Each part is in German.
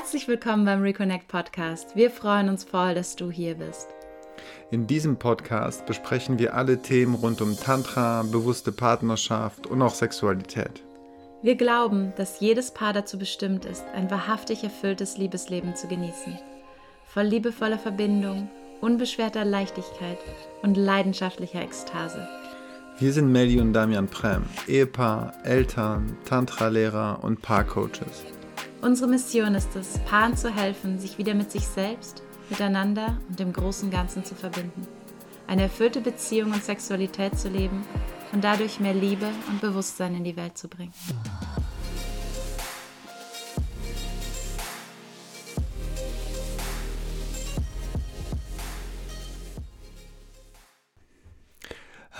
Herzlich willkommen beim Reconnect Podcast. Wir freuen uns voll, dass du hier bist. In diesem Podcast besprechen wir alle Themen rund um Tantra, bewusste Partnerschaft und auch Sexualität. Wir glauben, dass jedes Paar dazu bestimmt ist, ein wahrhaftig erfülltes Liebesleben zu genießen. Voll liebevoller Verbindung, unbeschwerter Leichtigkeit und leidenschaftlicher Ekstase. Wir sind Melly und Damian Prem, Ehepaar, Eltern, Tantra-Lehrer und Paarcoaches. Unsere Mission ist es, Paaren zu helfen, sich wieder mit sich selbst, miteinander und dem großen Ganzen zu verbinden. Eine erfüllte Beziehung und Sexualität zu leben und dadurch mehr Liebe und Bewusstsein in die Welt zu bringen.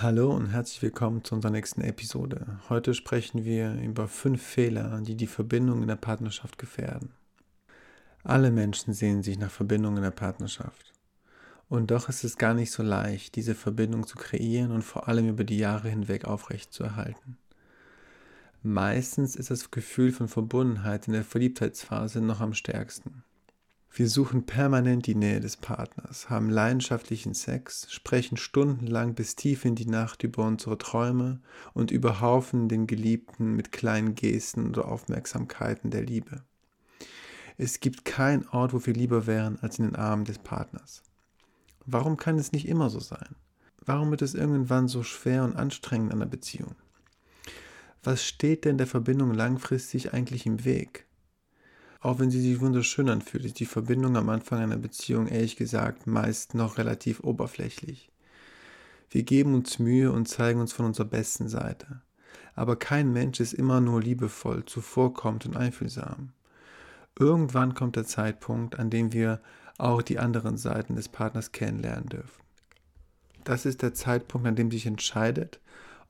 Hallo und herzlich willkommen zu unserer nächsten Episode. Heute sprechen wir über fünf Fehler, die die Verbindung in der Partnerschaft gefährden. Alle Menschen sehen sich nach Verbindung in der Partnerschaft. Und doch ist es gar nicht so leicht, diese Verbindung zu kreieren und vor allem über die Jahre hinweg aufrechtzuerhalten. Meistens ist das Gefühl von Verbundenheit in der Verliebtheitsphase noch am stärksten. Wir suchen permanent die Nähe des Partners, haben leidenschaftlichen Sex, sprechen stundenlang bis tief in die Nacht über unsere Träume und überhaufen den Geliebten mit kleinen Gesten oder Aufmerksamkeiten der Liebe. Es gibt keinen Ort, wo wir lieber wären als in den Armen des Partners. Warum kann es nicht immer so sein? Warum wird es irgendwann so schwer und anstrengend an der Beziehung? Was steht denn der Verbindung langfristig eigentlich im Weg? Auch wenn sie sich wunderschön anfühlt, ist die Verbindung am Anfang einer Beziehung ehrlich gesagt meist noch relativ oberflächlich. Wir geben uns Mühe und zeigen uns von unserer besten Seite. Aber kein Mensch ist immer nur liebevoll, zuvorkommend und einfühlsam. Irgendwann kommt der Zeitpunkt, an dem wir auch die anderen Seiten des Partners kennenlernen dürfen. Das ist der Zeitpunkt, an dem sich entscheidet,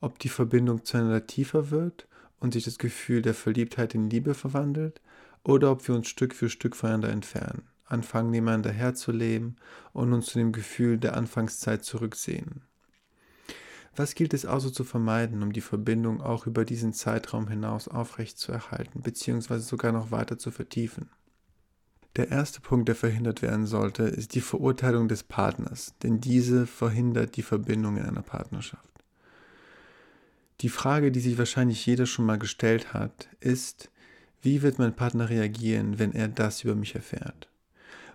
ob die Verbindung zueinander tiefer wird und sich das Gefühl der Verliebtheit in Liebe verwandelt oder ob wir uns Stück für Stück voneinander entfernen, anfangen nebeneinander herzuleben und uns zu dem Gefühl der Anfangszeit zurücksehen. Was gilt es also zu vermeiden, um die Verbindung auch über diesen Zeitraum hinaus aufrechtzuerhalten, beziehungsweise sogar noch weiter zu vertiefen? Der erste Punkt, der verhindert werden sollte, ist die Verurteilung des Partners, denn diese verhindert die Verbindung in einer Partnerschaft. Die Frage, die sich wahrscheinlich jeder schon mal gestellt hat, ist, wie wird mein Partner reagieren, wenn er das über mich erfährt?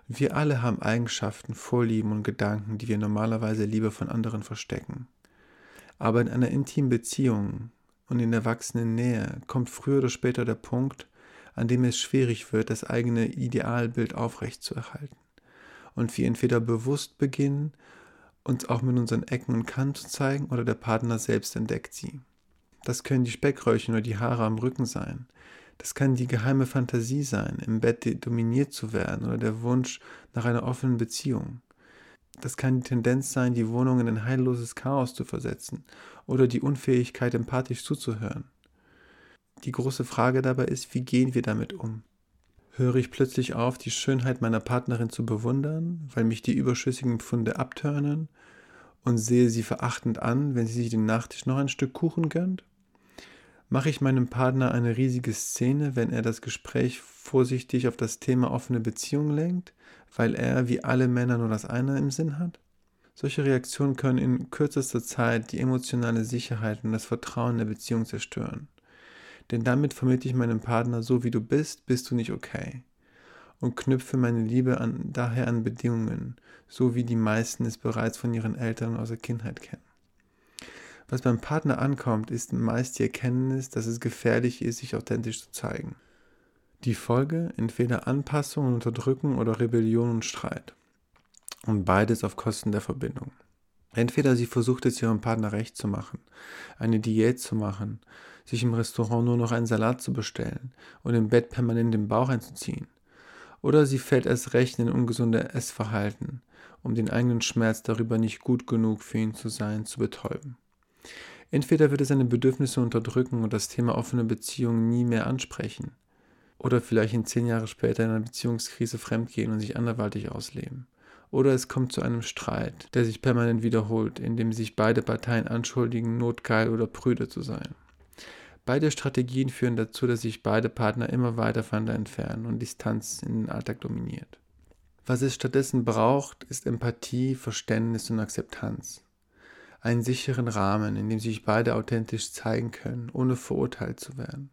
Wir alle haben Eigenschaften, Vorlieben und Gedanken, die wir normalerweise lieber von anderen verstecken. Aber in einer intimen Beziehung und in erwachsenen Nähe kommt früher oder später der Punkt, an dem es schwierig wird, das eigene Idealbild aufrechtzuerhalten. Und wir entweder bewusst beginnen, uns auch mit unseren Ecken und Kanten zu zeigen, oder der Partner selbst entdeckt sie. Das können die Speckröllchen oder die Haare am Rücken sein. Das kann die geheime Fantasie sein, im Bett dominiert zu werden oder der Wunsch nach einer offenen Beziehung. Das kann die Tendenz sein, die Wohnung in ein heilloses Chaos zu versetzen oder die Unfähigkeit, empathisch zuzuhören. Die große Frage dabei ist, wie gehen wir damit um? Höre ich plötzlich auf, die Schönheit meiner Partnerin zu bewundern, weil mich die überschüssigen Pfunde abtörnen und sehe sie verachtend an, wenn sie sich den Nachtisch noch ein Stück Kuchen gönnt? Mache ich meinem Partner eine riesige Szene, wenn er das Gespräch vorsichtig auf das Thema offene Beziehung lenkt, weil er wie alle Männer nur das eine im Sinn hat? Solche Reaktionen können in kürzester Zeit die emotionale Sicherheit und das Vertrauen der Beziehung zerstören. Denn damit vermittle ich meinem Partner, so wie du bist, bist du nicht okay. Und knüpfe meine Liebe an, daher an Bedingungen, so wie die meisten es bereits von ihren Eltern aus der Kindheit kennen. Was beim Partner ankommt, ist meist die Erkenntnis, dass es gefährlich ist, sich authentisch zu zeigen. Die Folge entweder Anpassung und Unterdrücken oder Rebellion und Streit. Und beides auf Kosten der Verbindung. Entweder sie versucht es ihrem Partner recht zu machen, eine Diät zu machen, sich im Restaurant nur noch einen Salat zu bestellen und im Bett permanent den Bauch einzuziehen. Oder sie fällt erst recht in ein ungesundes Essverhalten, um den eigenen Schmerz darüber nicht gut genug für ihn zu sein, zu betäuben. Entweder wird er seine Bedürfnisse unterdrücken und das Thema offene Beziehung nie mehr ansprechen. Oder vielleicht in zehn Jahre später in einer Beziehungskrise fremdgehen und sich anderweitig ausleben. Oder es kommt zu einem Streit, der sich permanent wiederholt, in dem sich beide Parteien anschuldigen, notgeil oder prüde zu sein. Beide Strategien führen dazu, dass sich beide Partner immer weiter voneinander entfernen und Distanz in den Alltag dominiert. Was es stattdessen braucht, ist Empathie, Verständnis und Akzeptanz. Einen sicheren Rahmen, in dem sich beide authentisch zeigen können, ohne verurteilt zu werden.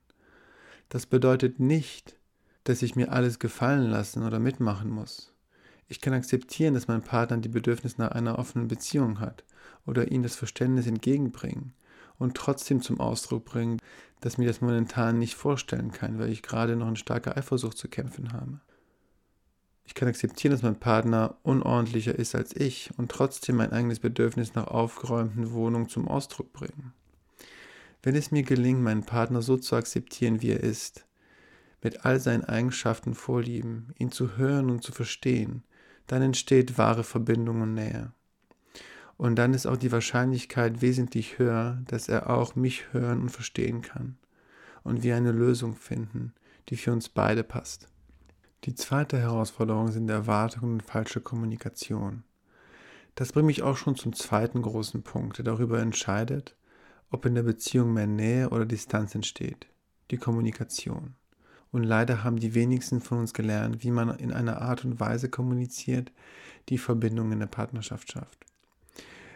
Das bedeutet nicht, dass ich mir alles gefallen lassen oder mitmachen muss. Ich kann akzeptieren, dass mein Partner die Bedürfnis nach einer offenen Beziehung hat oder ihm das Verständnis entgegenbringen und trotzdem zum Ausdruck bringen, dass mir das momentan nicht vorstellen kann, weil ich gerade noch in starker Eifersucht zu kämpfen habe. Ich kann akzeptieren, dass mein Partner unordentlicher ist als ich und trotzdem mein eigenes Bedürfnis nach aufgeräumten Wohnungen zum Ausdruck bringen. Wenn es mir gelingt, meinen Partner so zu akzeptieren, wie er ist, mit all seinen Eigenschaften vorlieben, ihn zu hören und zu verstehen, dann entsteht wahre Verbindung und Nähe. Und dann ist auch die Wahrscheinlichkeit wesentlich höher, dass er auch mich hören und verstehen kann und wir eine Lösung finden, die für uns beide passt. Die zweite Herausforderung sind Erwartungen und falsche Kommunikation. Das bringt mich auch schon zum zweiten großen Punkt, der darüber entscheidet, ob in der Beziehung mehr Nähe oder Distanz entsteht. Die Kommunikation. Und leider haben die wenigsten von uns gelernt, wie man in einer Art und Weise kommuniziert, die Verbindung in der Partnerschaft schafft.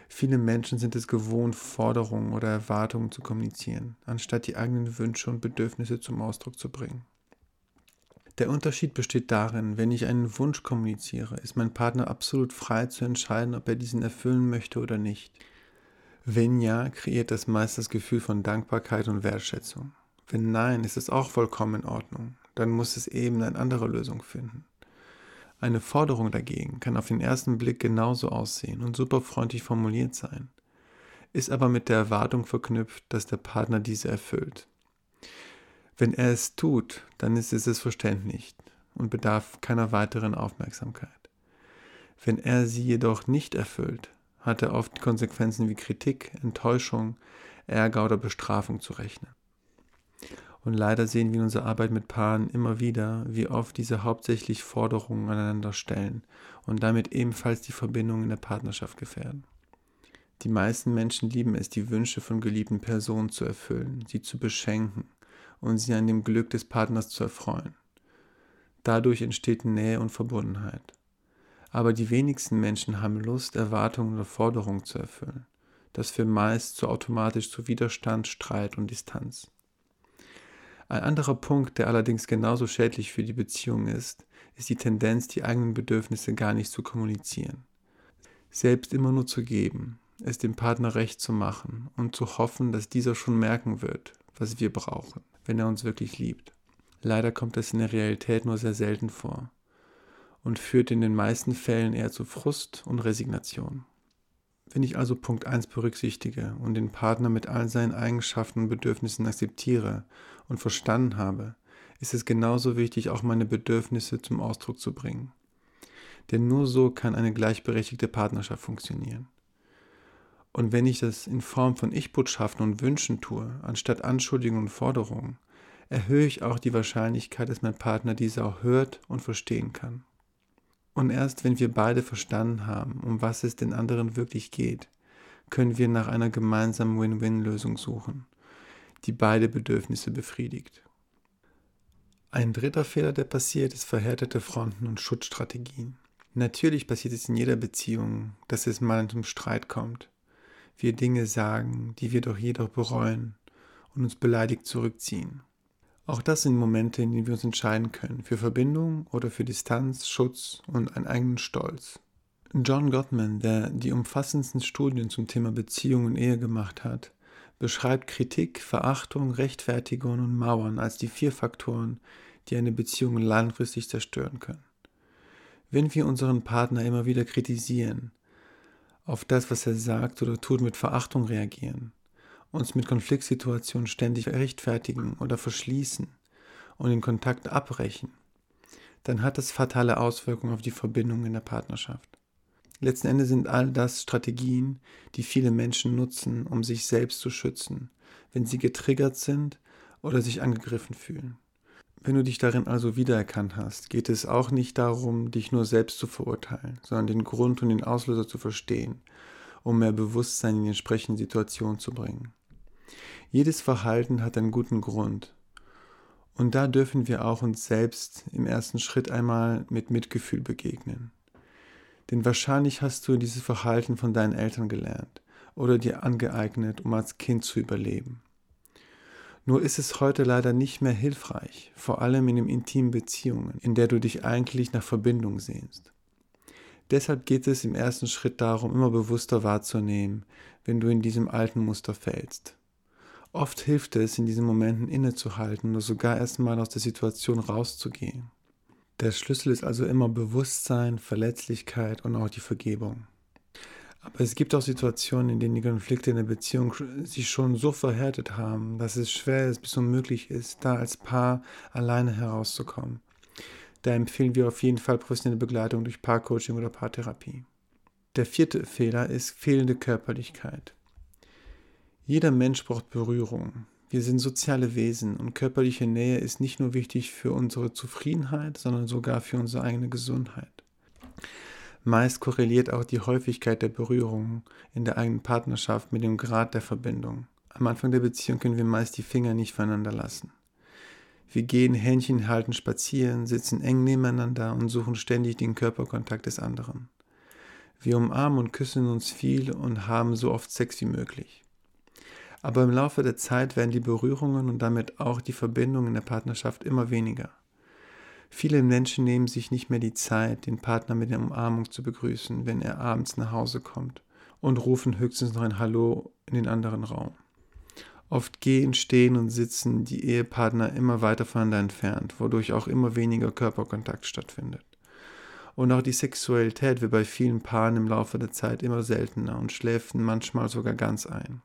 Viele Menschen sind es gewohnt, Forderungen oder Erwartungen zu kommunizieren, anstatt die eigenen Wünsche und Bedürfnisse zum Ausdruck zu bringen. Der Unterschied besteht darin, wenn ich einen Wunsch kommuniziere, ist mein Partner absolut frei zu entscheiden, ob er diesen erfüllen möchte oder nicht. Wenn ja, kreiert das meist das Gefühl von Dankbarkeit und Wertschätzung. Wenn nein, ist es auch vollkommen in Ordnung. Dann muss es eben eine andere Lösung finden. Eine Forderung dagegen kann auf den ersten Blick genauso aussehen und superfreundlich formuliert sein, ist aber mit der Erwartung verknüpft, dass der Partner diese erfüllt. Wenn er es tut, dann ist es es verständlich und bedarf keiner weiteren Aufmerksamkeit. Wenn er sie jedoch nicht erfüllt, hat er oft Konsequenzen wie Kritik, Enttäuschung, Ärger oder Bestrafung zu rechnen. Und leider sehen wir in unserer Arbeit mit Paaren immer wieder, wie oft diese hauptsächlich Forderungen aneinander stellen und damit ebenfalls die Verbindung in der Partnerschaft gefährden. Die meisten Menschen lieben es, die Wünsche von geliebten Personen zu erfüllen, sie zu beschenken, und sie an dem Glück des Partners zu erfreuen. Dadurch entsteht Nähe und Verbundenheit. Aber die wenigsten Menschen haben Lust, Erwartungen oder Forderungen zu erfüllen. Das führt meist zu automatisch zu Widerstand, Streit und Distanz. Ein anderer Punkt, der allerdings genauso schädlich für die Beziehung ist, ist die Tendenz, die eigenen Bedürfnisse gar nicht zu kommunizieren. Selbst immer nur zu geben, es dem Partner recht zu machen und zu hoffen, dass dieser schon merken wird, was wir brauchen wenn er uns wirklich liebt. Leider kommt das in der Realität nur sehr selten vor und führt in den meisten Fällen eher zu Frust und Resignation. Wenn ich also Punkt 1 berücksichtige und den Partner mit all seinen Eigenschaften und Bedürfnissen akzeptiere und verstanden habe, ist es genauso wichtig, auch meine Bedürfnisse zum Ausdruck zu bringen. Denn nur so kann eine gleichberechtigte Partnerschaft funktionieren. Und wenn ich das in Form von Ich-Botschaften und Wünschen tue, anstatt Anschuldigungen und Forderungen, erhöhe ich auch die Wahrscheinlichkeit, dass mein Partner diese auch hört und verstehen kann. Und erst wenn wir beide verstanden haben, um was es den anderen wirklich geht, können wir nach einer gemeinsamen Win-Win-Lösung suchen, die beide Bedürfnisse befriedigt. Ein dritter Fehler, der passiert, ist verhärtete Fronten und Schutzstrategien. Natürlich passiert es in jeder Beziehung, dass es mal zum Streit kommt wir Dinge sagen, die wir doch jedoch bereuen und uns beleidigt zurückziehen. Auch das sind Momente, in denen wir uns entscheiden können, für Verbindung oder für Distanz, Schutz und einen eigenen Stolz. John Gottman, der die umfassendsten Studien zum Thema Beziehung und Ehe gemacht hat, beschreibt Kritik, Verachtung, Rechtfertigung und Mauern als die vier Faktoren, die eine Beziehung langfristig zerstören können. Wenn wir unseren Partner immer wieder kritisieren, auf das, was er sagt oder tut, mit Verachtung reagieren, uns mit Konfliktsituationen ständig rechtfertigen oder verschließen und den Kontakt abbrechen, dann hat das fatale Auswirkungen auf die Verbindung in der Partnerschaft. Letzten Endes sind all das Strategien, die viele Menschen nutzen, um sich selbst zu schützen, wenn sie getriggert sind oder sich angegriffen fühlen. Wenn du dich darin also wiedererkannt hast, geht es auch nicht darum, dich nur selbst zu verurteilen, sondern den Grund und den Auslöser zu verstehen, um mehr Bewusstsein in die entsprechende Situation zu bringen. Jedes Verhalten hat einen guten Grund. Und da dürfen wir auch uns selbst im ersten Schritt einmal mit Mitgefühl begegnen. Denn wahrscheinlich hast du dieses Verhalten von deinen Eltern gelernt oder dir angeeignet, um als Kind zu überleben. Nur ist es heute leider nicht mehr hilfreich, vor allem in den intimen Beziehungen, in der du dich eigentlich nach Verbindung sehnst. Deshalb geht es im ersten Schritt darum, immer bewusster wahrzunehmen, wenn du in diesem alten Muster fällst. Oft hilft es, in diesen Momenten innezuhalten oder sogar erstmal aus der Situation rauszugehen. Der Schlüssel ist also immer Bewusstsein, Verletzlichkeit und auch die Vergebung. Aber es gibt auch Situationen, in denen die Konflikte in der Beziehung sich schon so verhärtet haben, dass es schwer ist bis unmöglich ist, da als Paar alleine herauszukommen. Da empfehlen wir auf jeden Fall professionelle Begleitung durch Paarcoaching oder Paartherapie. Der vierte Fehler ist fehlende Körperlichkeit. Jeder Mensch braucht Berührung. Wir sind soziale Wesen und körperliche Nähe ist nicht nur wichtig für unsere Zufriedenheit, sondern sogar für unsere eigene Gesundheit. Meist korreliert auch die Häufigkeit der Berührungen in der eigenen Partnerschaft mit dem Grad der Verbindung. Am Anfang der Beziehung können wir meist die Finger nicht voneinander lassen. Wir gehen Händchen halten spazieren, sitzen eng nebeneinander und suchen ständig den Körperkontakt des anderen. Wir umarmen und küssen uns viel und haben so oft Sex wie möglich. Aber im Laufe der Zeit werden die Berührungen und damit auch die Verbindungen in der Partnerschaft immer weniger. Viele Menschen nehmen sich nicht mehr die Zeit, den Partner mit der Umarmung zu begrüßen, wenn er abends nach Hause kommt, und rufen höchstens noch ein Hallo in den anderen Raum. Oft gehen, stehen und sitzen die Ehepartner immer weiter voneinander entfernt, wodurch auch immer weniger Körperkontakt stattfindet. Und auch die Sexualität wird bei vielen Paaren im Laufe der Zeit immer seltener und schläft manchmal sogar ganz ein.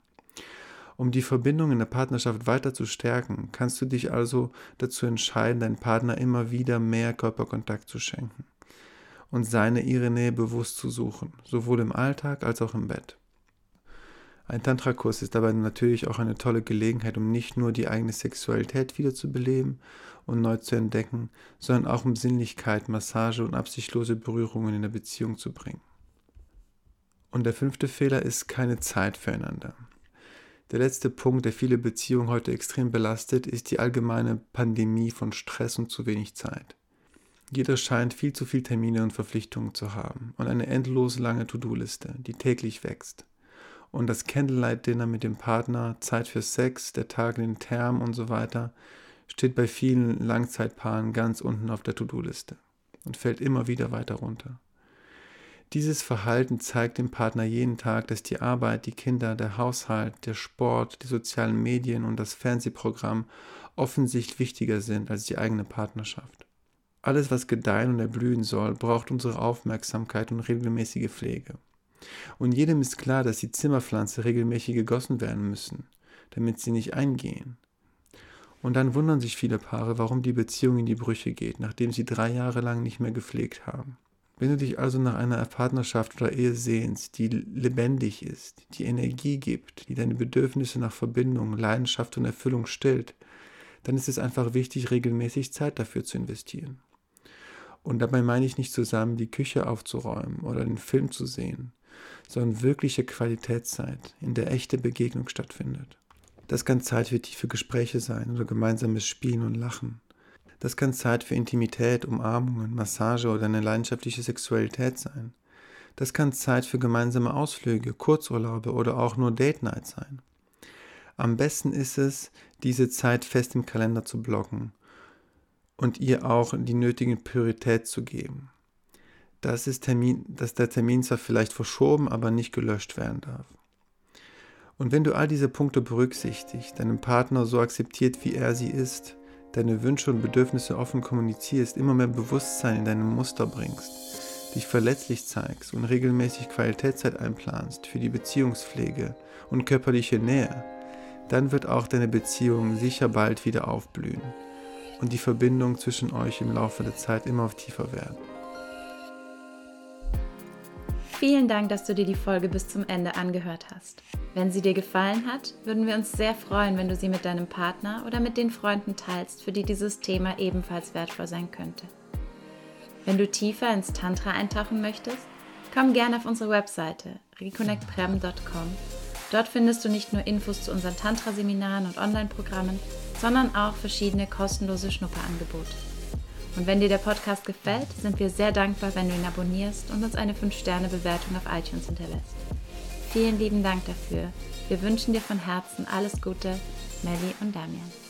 Um die Verbindung in der Partnerschaft weiter zu stärken, kannst du dich also dazu entscheiden, deinem Partner immer wieder mehr Körperkontakt zu schenken und seine ihre Nähe bewusst zu suchen, sowohl im Alltag als auch im Bett. Ein Tantra-Kurs ist dabei natürlich auch eine tolle Gelegenheit, um nicht nur die eigene Sexualität wiederzubeleben und neu zu entdecken, sondern auch um Sinnlichkeit, Massage und absichtlose Berührungen in der Beziehung zu bringen. Und der fünfte Fehler ist keine Zeit füreinander. Der letzte Punkt, der viele Beziehungen heute extrem belastet, ist die allgemeine Pandemie von Stress und zu wenig Zeit. Jeder scheint viel zu viele Termine und Verpflichtungen zu haben und eine endlos lange To-Do-Liste, die täglich wächst. Und das Candlelight-Dinner mit dem Partner, Zeit für Sex, der Tag in den Thermen und so weiter, steht bei vielen Langzeitpaaren ganz unten auf der To-Do-Liste und fällt immer wieder weiter runter. Dieses Verhalten zeigt dem Partner jeden Tag, dass die Arbeit, die Kinder, der Haushalt, der Sport, die sozialen Medien und das Fernsehprogramm offensichtlich wichtiger sind als die eigene Partnerschaft. Alles, was gedeihen und erblühen soll, braucht unsere Aufmerksamkeit und regelmäßige Pflege. Und jedem ist klar, dass die Zimmerpflanze regelmäßig gegossen werden müssen, damit sie nicht eingehen. Und dann wundern sich viele Paare, warum die Beziehung in die Brüche geht, nachdem sie drei Jahre lang nicht mehr gepflegt haben. Wenn du dich also nach einer Partnerschaft oder Ehe sehnst, die lebendig ist, die Energie gibt, die deine Bedürfnisse nach Verbindung, Leidenschaft und Erfüllung stillt, dann ist es einfach wichtig, regelmäßig Zeit dafür zu investieren. Und dabei meine ich nicht zusammen, die Küche aufzuräumen oder den Film zu sehen, sondern wirkliche Qualitätszeit, in der echte Begegnung stattfindet. Das kann Zeit für tiefe Gespräche sein oder gemeinsames Spielen und Lachen. Das kann Zeit für Intimität, Umarmungen, Massage oder eine leidenschaftliche Sexualität sein. Das kann Zeit für gemeinsame Ausflüge, Kurzurlaube oder auch nur Date Night sein. Am besten ist es, diese Zeit fest im Kalender zu blocken und ihr auch die nötige Priorität zu geben. Das ist Termin, dass der Termin zwar vielleicht verschoben, aber nicht gelöscht werden darf. Und wenn du all diese Punkte berücksichtigst, deinen Partner so akzeptiert, wie er sie ist, deine Wünsche und Bedürfnisse offen kommunizierst, immer mehr Bewusstsein in deinem Muster bringst, dich verletzlich zeigst und regelmäßig Qualitätszeit einplanst für die Beziehungspflege und körperliche Nähe, dann wird auch deine Beziehung sicher bald wieder aufblühen und die Verbindung zwischen euch im Laufe der Zeit immer tiefer werden. Vielen Dank, dass du dir die Folge bis zum Ende angehört hast. Wenn sie dir gefallen hat, würden wir uns sehr freuen, wenn du sie mit deinem Partner oder mit den Freunden teilst, für die dieses Thema ebenfalls wertvoll sein könnte. Wenn du tiefer ins Tantra eintauchen möchtest, komm gerne auf unsere Webseite reconnectprem.com. Dort findest du nicht nur Infos zu unseren Tantra-Seminaren und Online-Programmen, sondern auch verschiedene kostenlose Schnupperangebote. Und wenn dir der Podcast gefällt, sind wir sehr dankbar, wenn du ihn abonnierst und uns eine 5-Sterne-Bewertung auf iTunes hinterlässt. Vielen lieben Dank dafür. Wir wünschen dir von Herzen alles Gute, Melly und Damian.